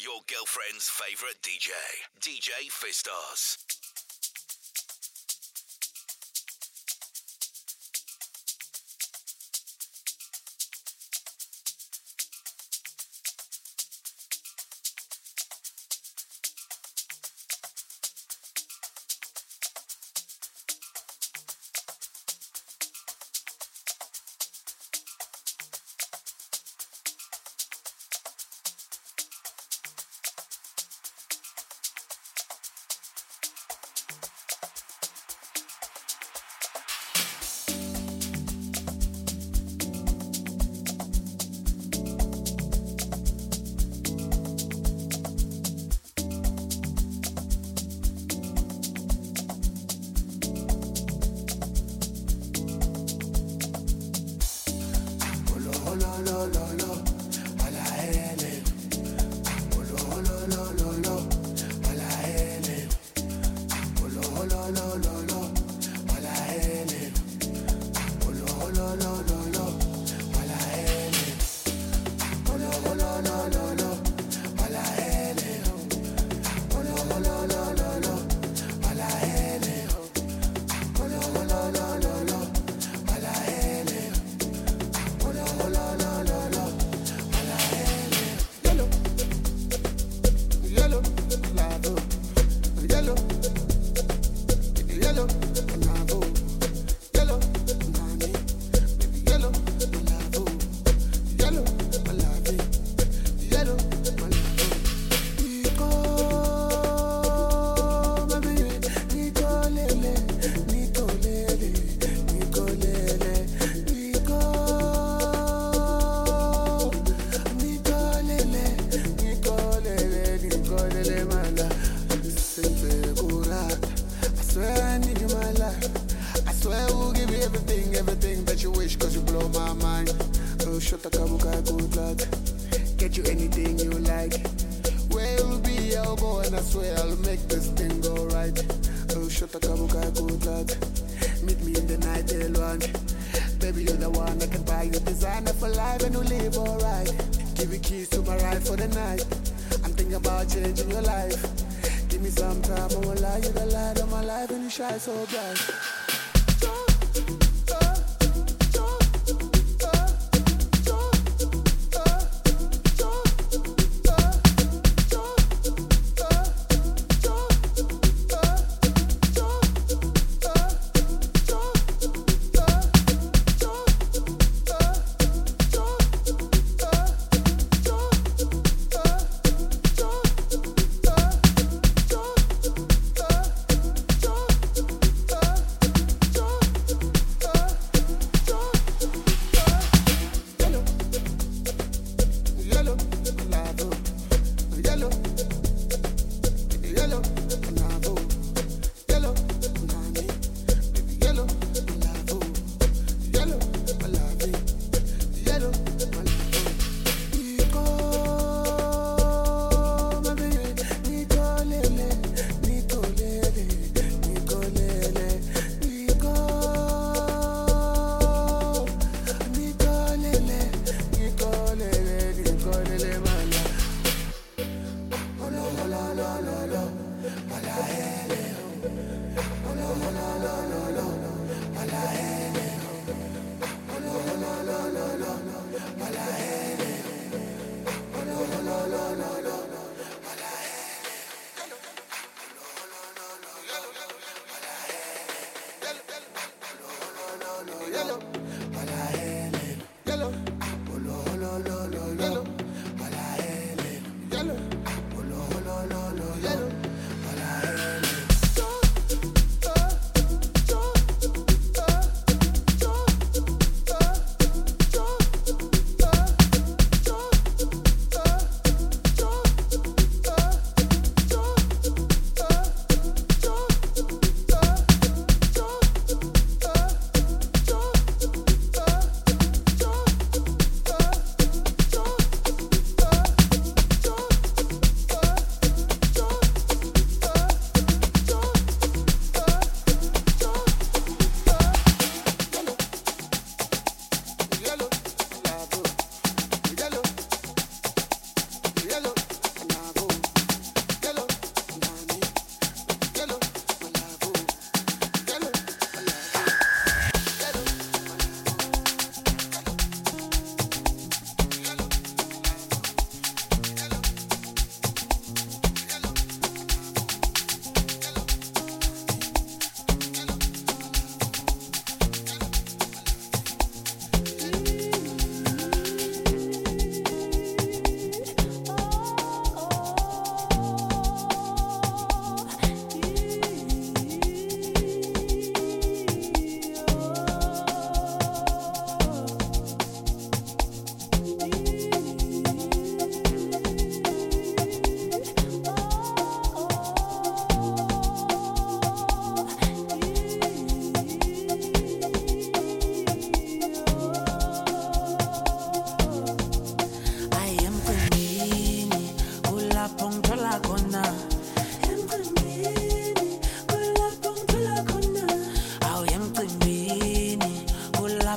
Your girlfriend's favorite DJ, DJ Fistoz. so bright.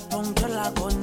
poncho la con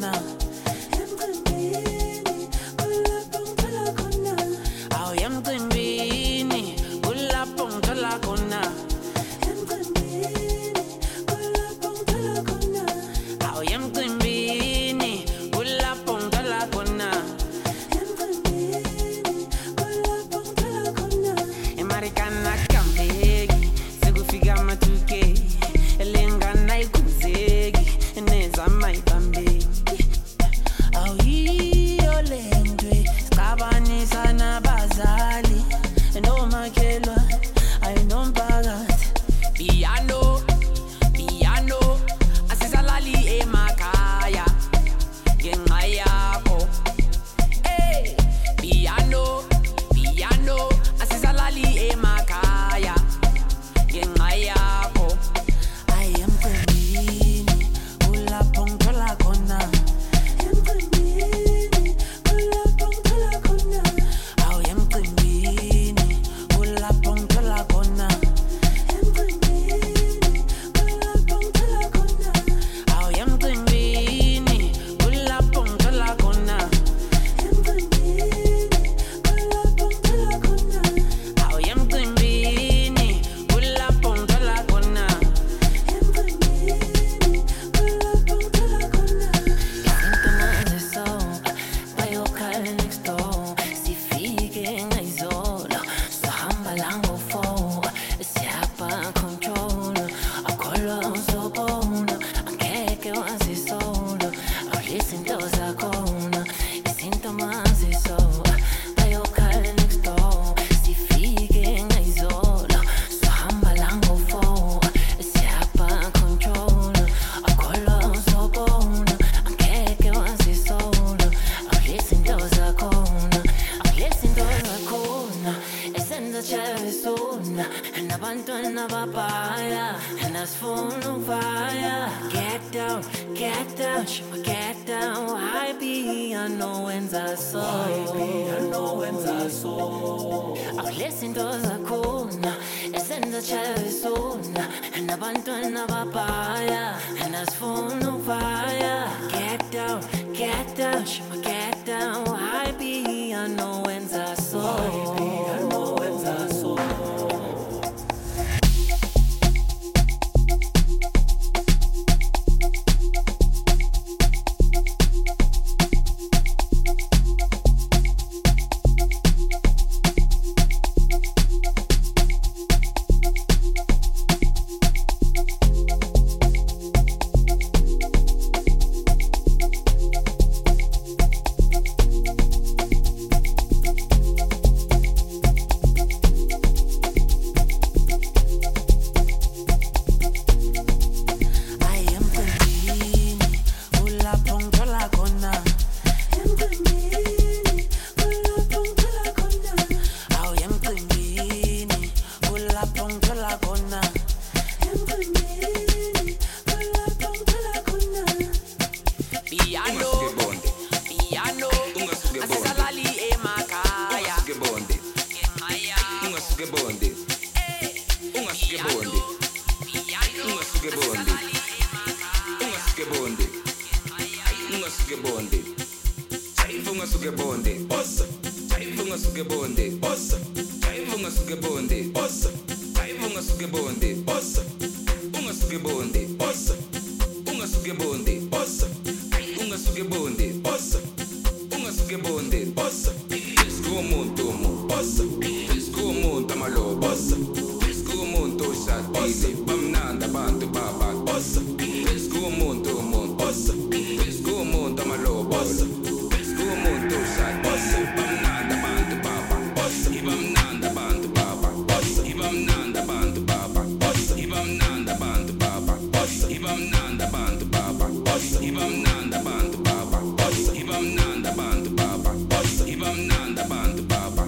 bantu baba.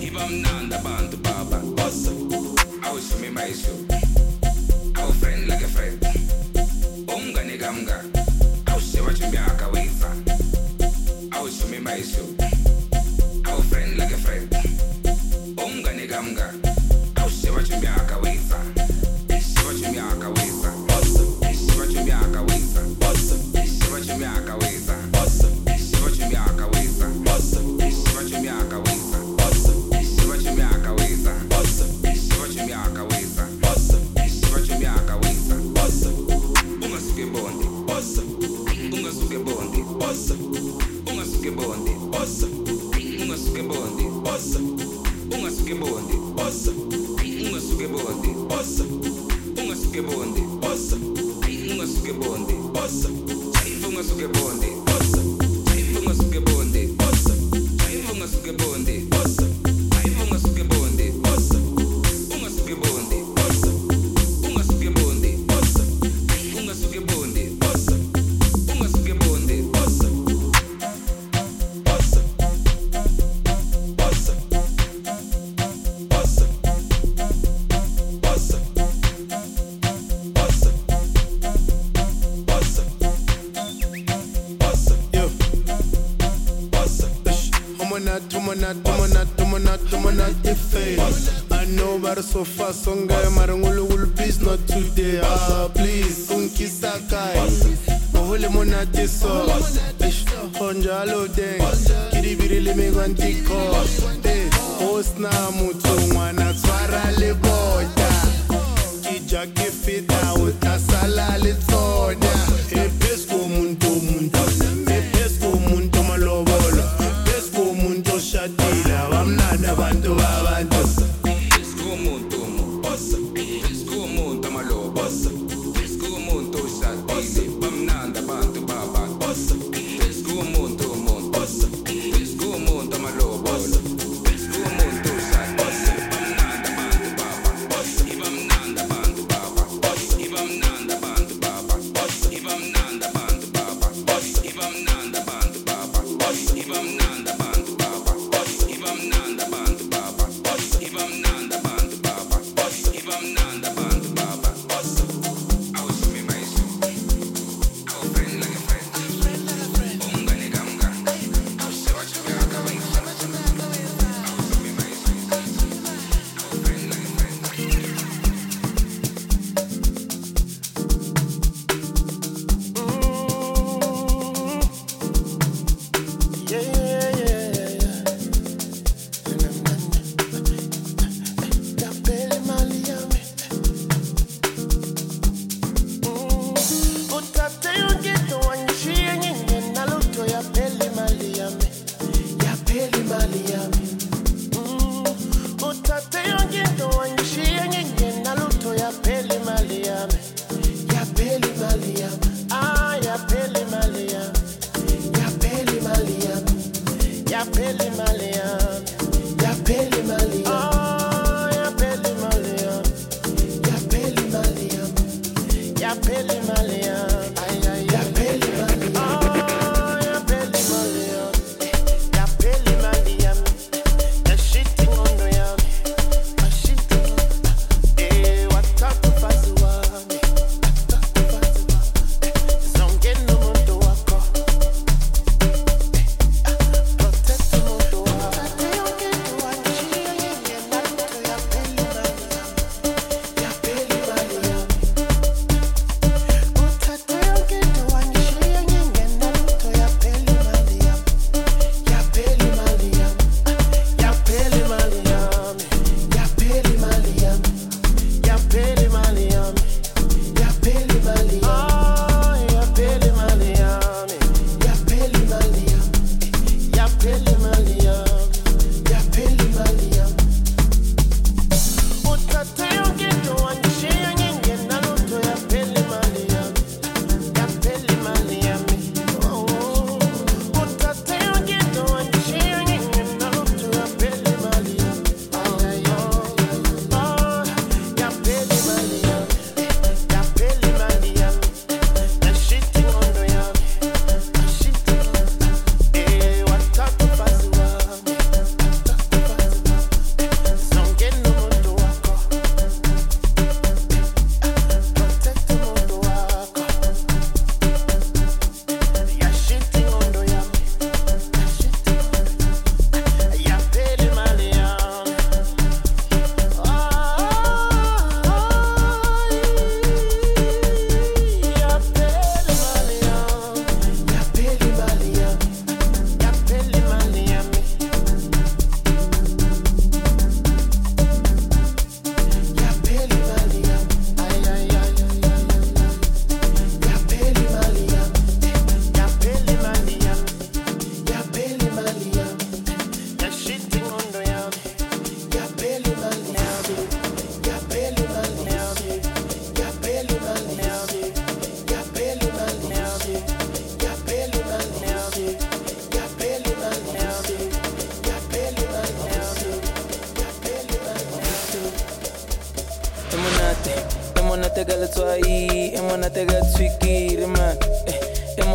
Iba mnandi abantu baba. Awushumima Our friend like a friend. Umngane kamngani awusheba chumbyaka me my isu I know about so far, songa marangulu will please not today. Ah, please, unki sakai. Ohole monate so. Honjalo den. Kiri biri le me ganti ko. Osna mutu mwana tswara le bota. Kijake fita utasala le tsona. Epe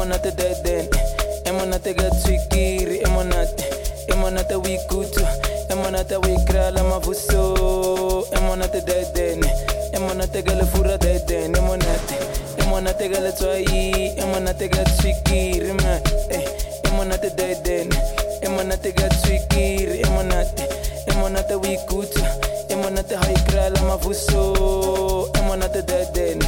emonate deden emonate ka tshwikiri emonate emonate o ikutlwa emonate o ikrala mavuso emonate deden emonate ka lefura deden emonate emonate ka letswai emonate ka tshwikiri man Eh, emonate deden emonate ka tshwikiri emonate emonate o ikutlwa emonate ha ikrala mavuso emonate deden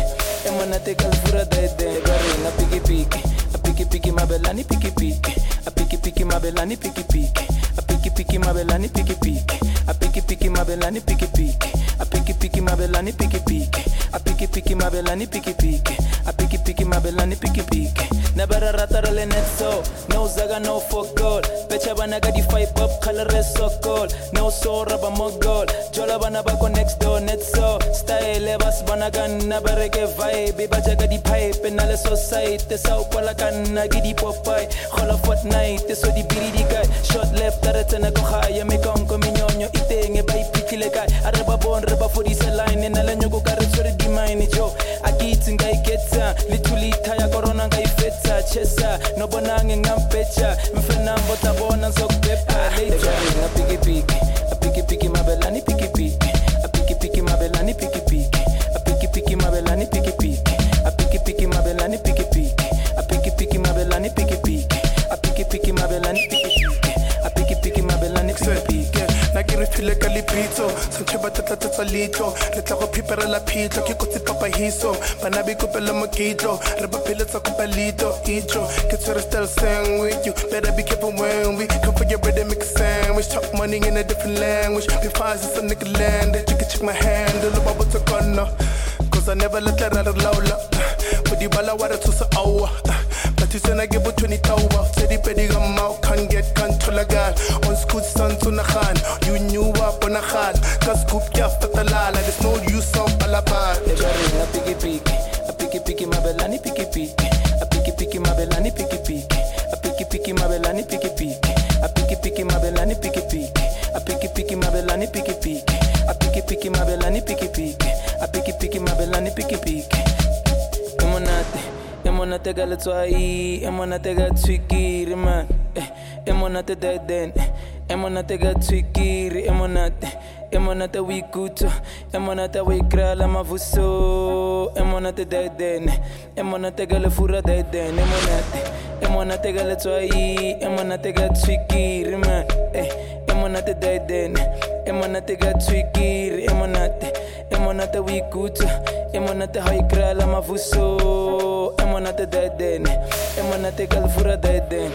emonate ka lefura deden ba rena pikipiki picky picky my belani picky picky. I picky picky my belani picky picky. a picky picky my belani picky picky. I picky picky my belani picky picky. I picky picky my belani picky picky. I picky picky my belani picky picky. I picky picky my belani picky picky. Nabara ratarale netso. No zaga no for gold. Pecha banaga di five pop. color so cold. No so raba mogol. Jola banaba go next door netso. Style bas banaga nabareke vibe. Bajaga di pipe and alle society. Sao palakana gidi popeye. Hola fortnight. So di biri di guy. Shot left aretana ko khaya Me konko minyonyo itenge by pikile guy. Araba bon reba for this line. Nala nyogo karetso imayini jo akithi ngayiketha lithuli ikhaya korona ngayifetha chesa nobonange ngambheja mfenambo tabona ngizokuphepha apikipiki apikipiki mabelani pikipiki apikipiki mabelani pikipiki apikipiki mabelani pikipiki apikipiki mabelani pikipiki apikipiki mabelani pikipiki apikipiki mabelani pikipiki re phile ka lepitso santšhe ba tlatlatsetsa leitlho. Re tla go pheperela phitlho ke kotsi papahiso bana ba ikopela mokitlo re ba pheletsa kopa leitlo itlo ke tshwere stel sang with you better be careful when we come for your bread and make a sandwich. Talk money in a different language. Before I see some nigga landed you can check my handle ba botsa kona cause I never let that out laula Body bala wa re thusa Tizen I give a 20 tower. Said the petty gum out, can't get control again. On school sons on a hand, you knew up on a hand. Cause coop ya fatalala, it's no use of alaban. A piggy piggy, a piggy piggy, my belani piggy piggy. A piggy piggy, my belani piggy piggy. A piggy piggy, my belani piggy piggy. A piggy piggy, my belani piggy piggy. A piggy piggy, my belani piggy piggy. A piggy piggy, my belani piggy piggy. A piggy piggy, my belani piggy piggy monate galetswai e monate ka tshwikiri man. Eh, e monate deden e monate ka tshwikiri e monate e monate o ikutswa e monate mavuso. E monate deden e monate ka lefura deden e monate e monate ka letswai e monate tshwikiri man. Eh, e monate deden e monate ka tshwikiri e monate e monate o ikutswa e monate mavuso. Emo na te deden Emo na te kalfura deden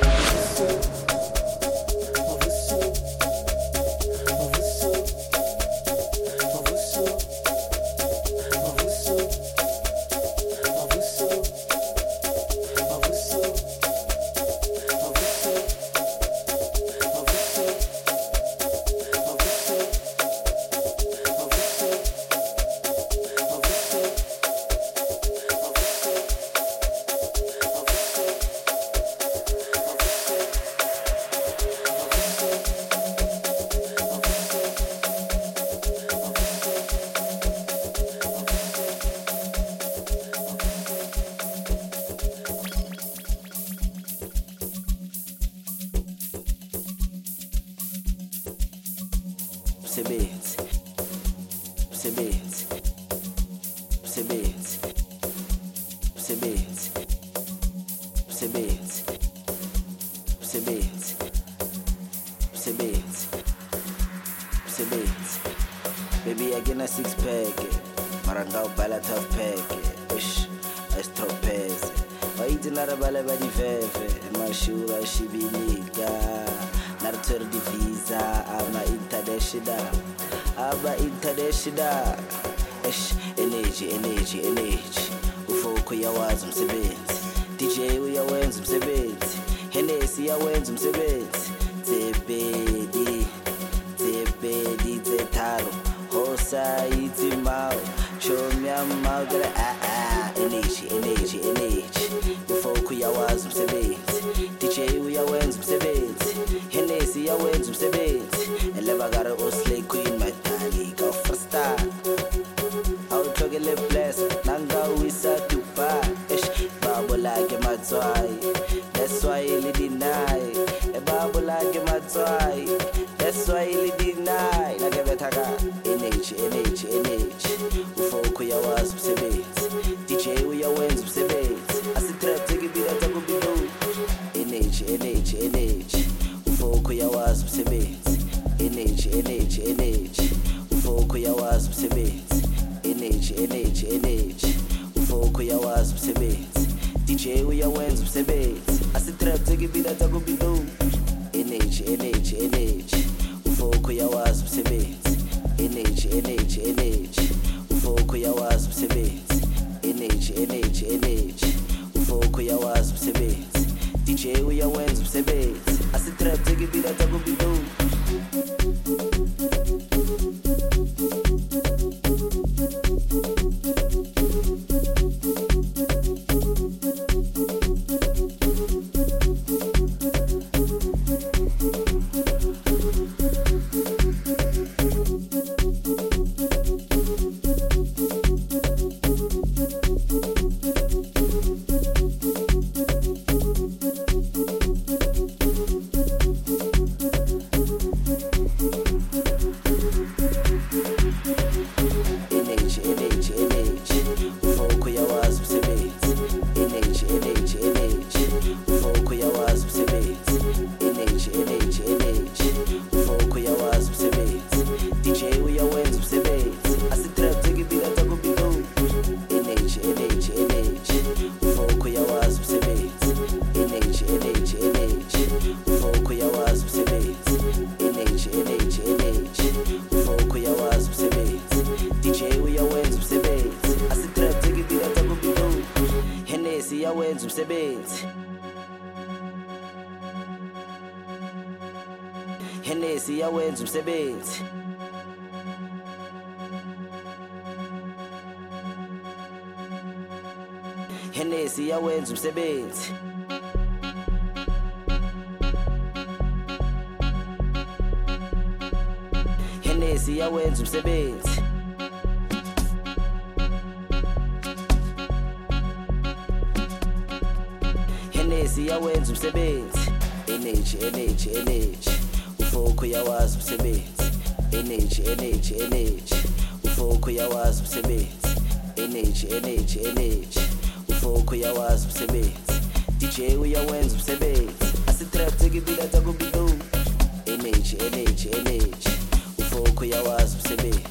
society mouth. Show me a mouth that ah ah. NH, NH, NH. Before kuya wazi msebenzi. DJ uyawenza umsebenzi. Hennessy yawenza umsebenzi. Elevagara osle. umsebenzi umsebenzi henesi yawenza umsebenzi henesi yawenza umsebenzi energy energy energy ufoko yawazi umsebenzi energy energy energy ufoko yawazi umsebenzi energy energy energy ufoko uyawazi umsebenzi. Dj uyawenza umsebenzi. Asitrap tekibila takubido energy energy energy. Ufoko uyawazi umsebenzi.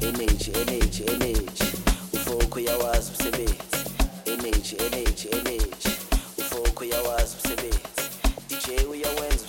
Energy energy energy. Ufoko uyawazi umsebenzi. Energy energy energy. Ufoko uyawazi umsebenzi. Dj uyawenza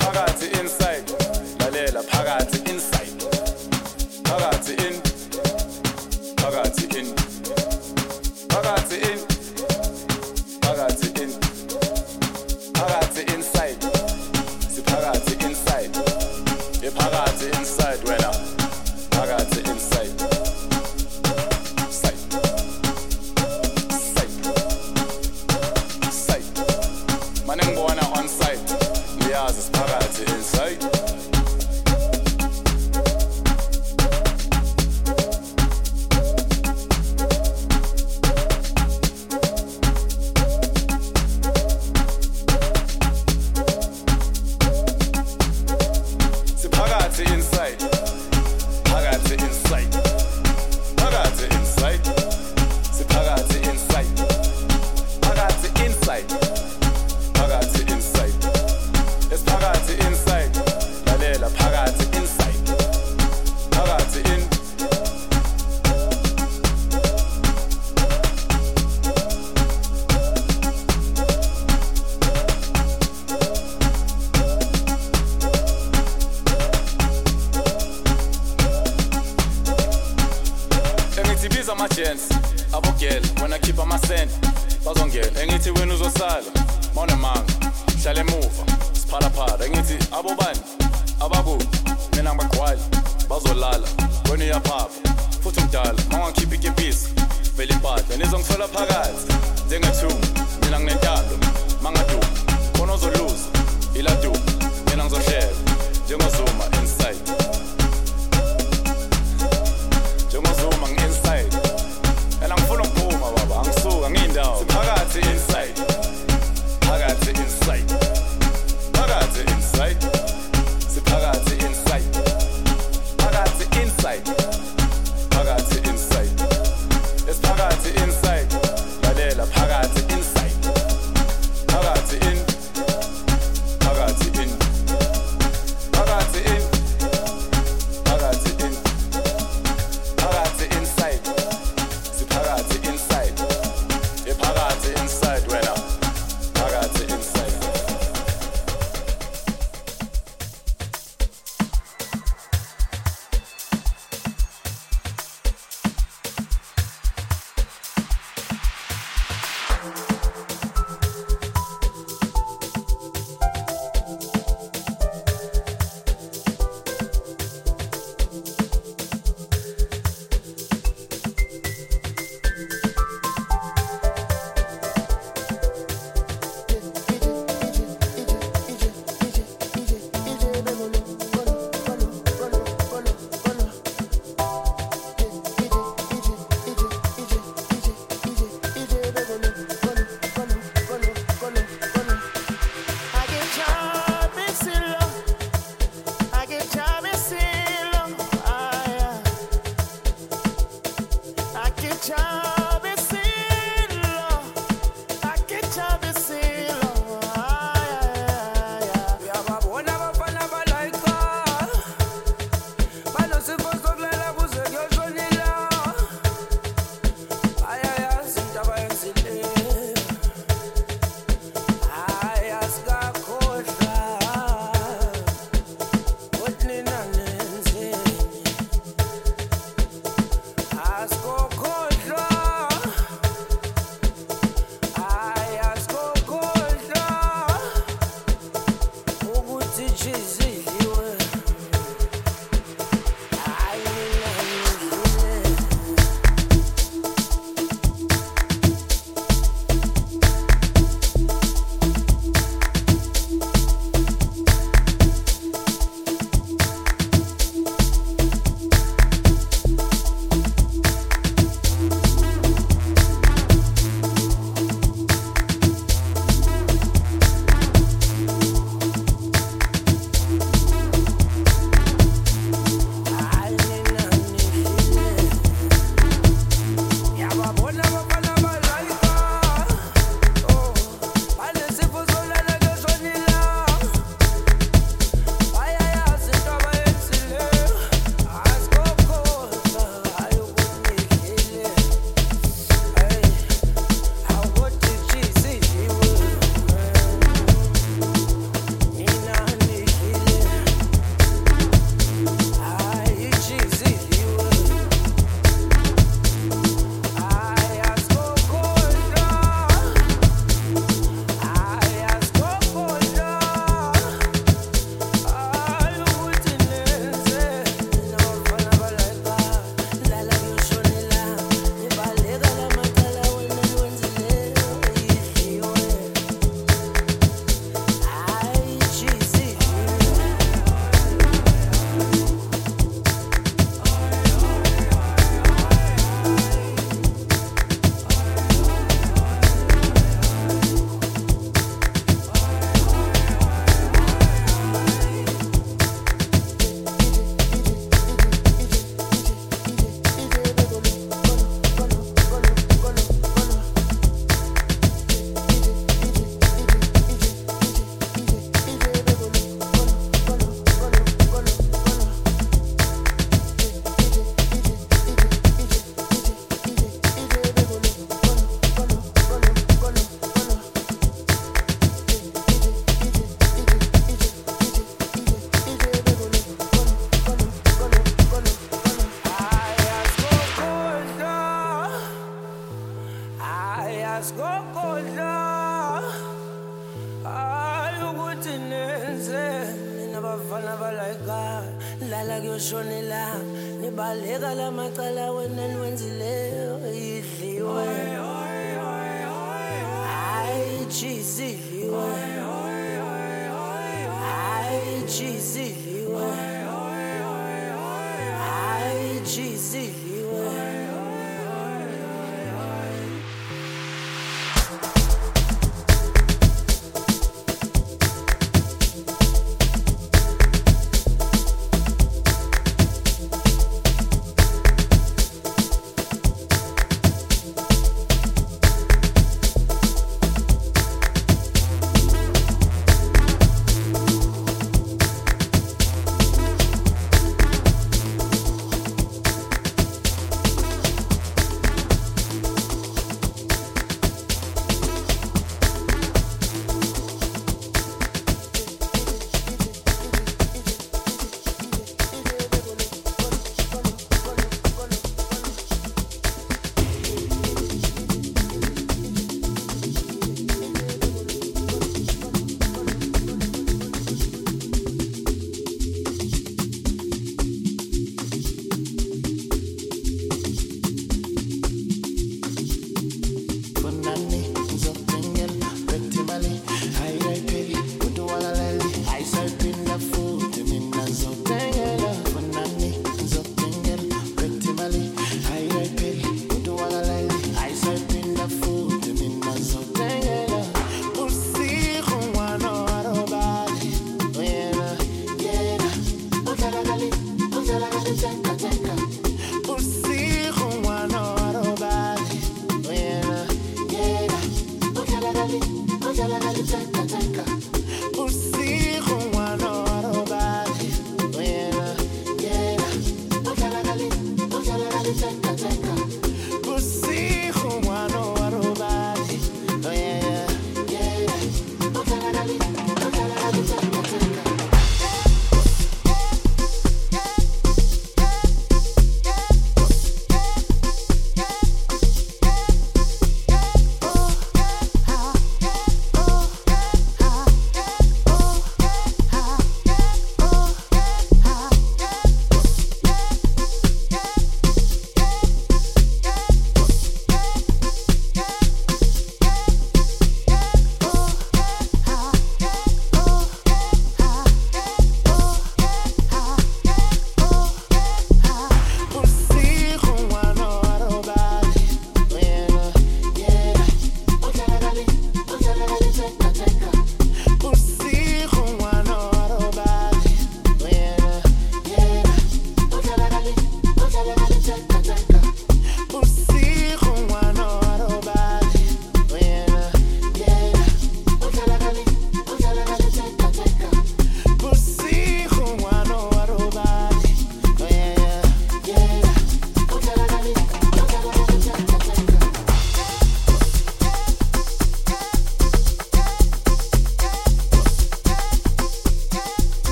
I got to inside. bazolala wena uyaphapha futhi umdala mawangikhipha ikepisi vele impahla nizongithola phakathi. Njengethumu mina nginentando mangaduma khona ozoluza iladuma mina ngizohlela njengozuma inside njengozuma ngi-inside and angifuna ukuphuma baba angisuka ngiyindawo phakathi inside phakathi inside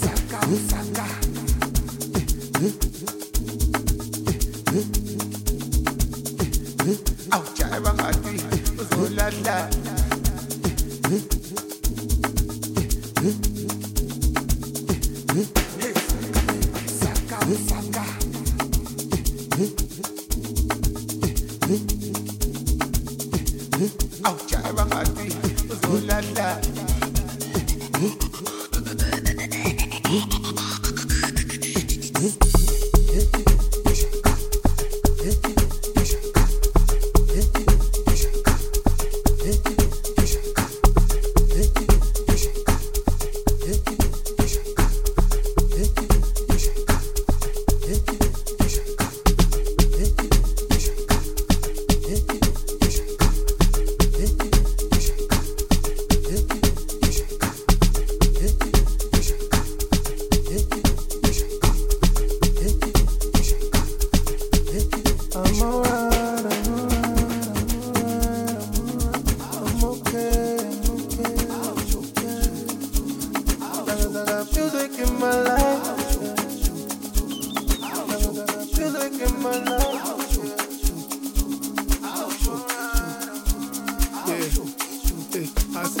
Saka, saka. Au, cai bang hati, uzulala.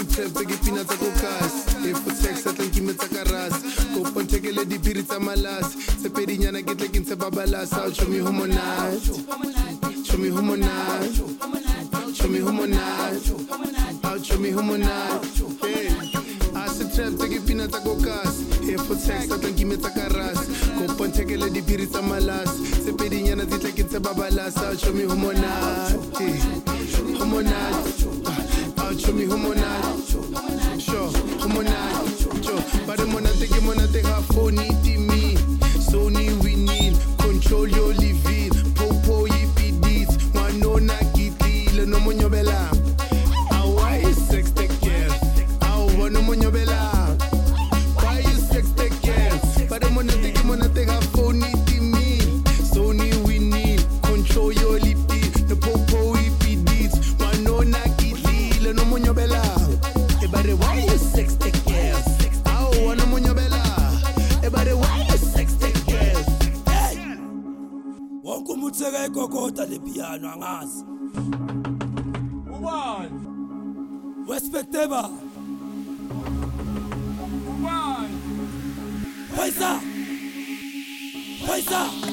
Trap ke pina tsa kokase e fotex a tlang kime tsa karas kopo nthekele dibiri tsa malase tse pedinyana ke tle ke ntshe babalasa show me who monate. Show me who monate. Show me who monate. Out show me who monate. Hey a se trap tse ke pina tsa kokase e fotex a tlang kime tsa karas kopo nthekele dibiri tsa malase tse pedinyana di tle ke ntshe babalasa show me who monate who monate out show me who monate ke monate ga phone timi sony winning control your living popo ipidit ngwanona kitlile no sekayigogota le piano angazi. Ubani? Wespekteba ubani? Paisa Paisa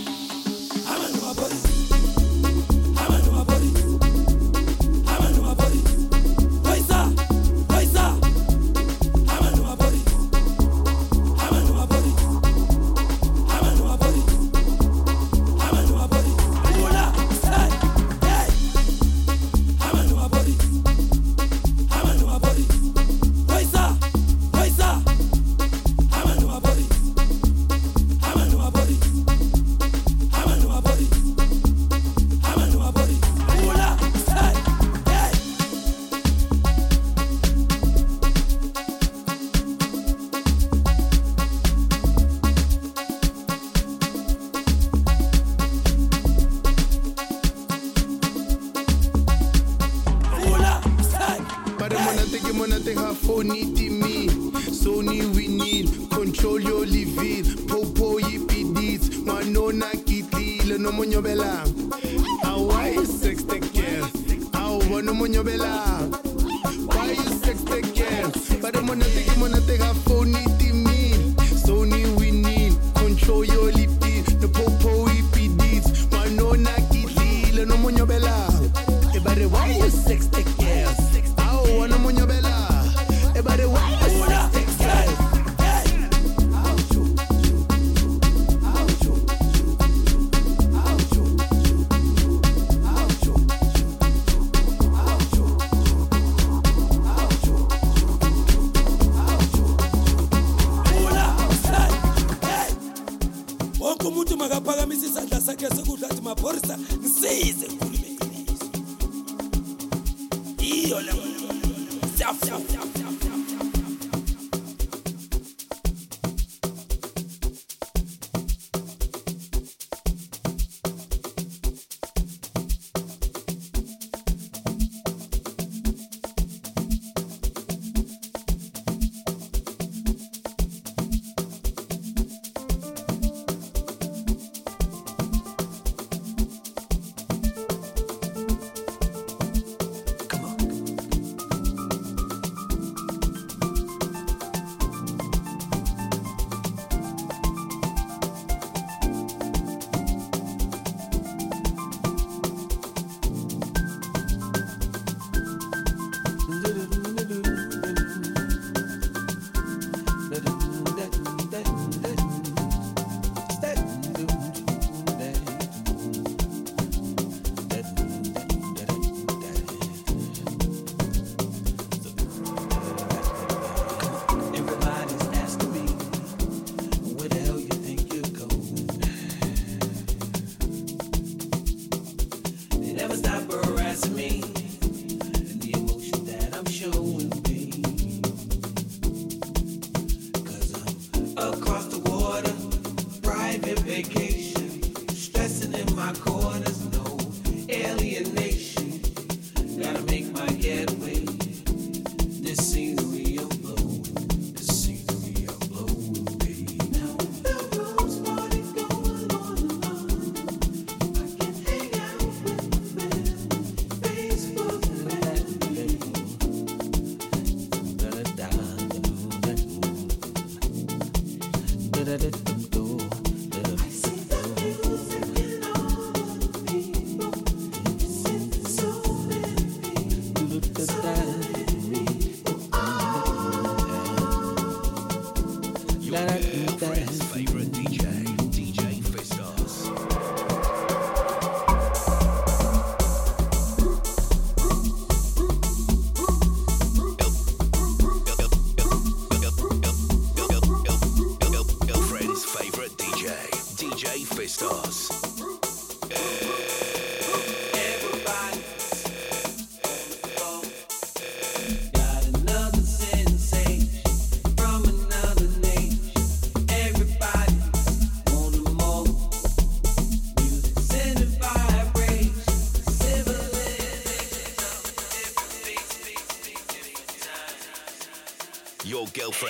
wonke umuntu makaphakamise isandla sakhe sokudla athi maphorisa ngisize ngikhulume iqiniso iyo le siyafuna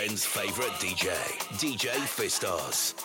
girlfriend's favorite DJ, DJ Fistoz.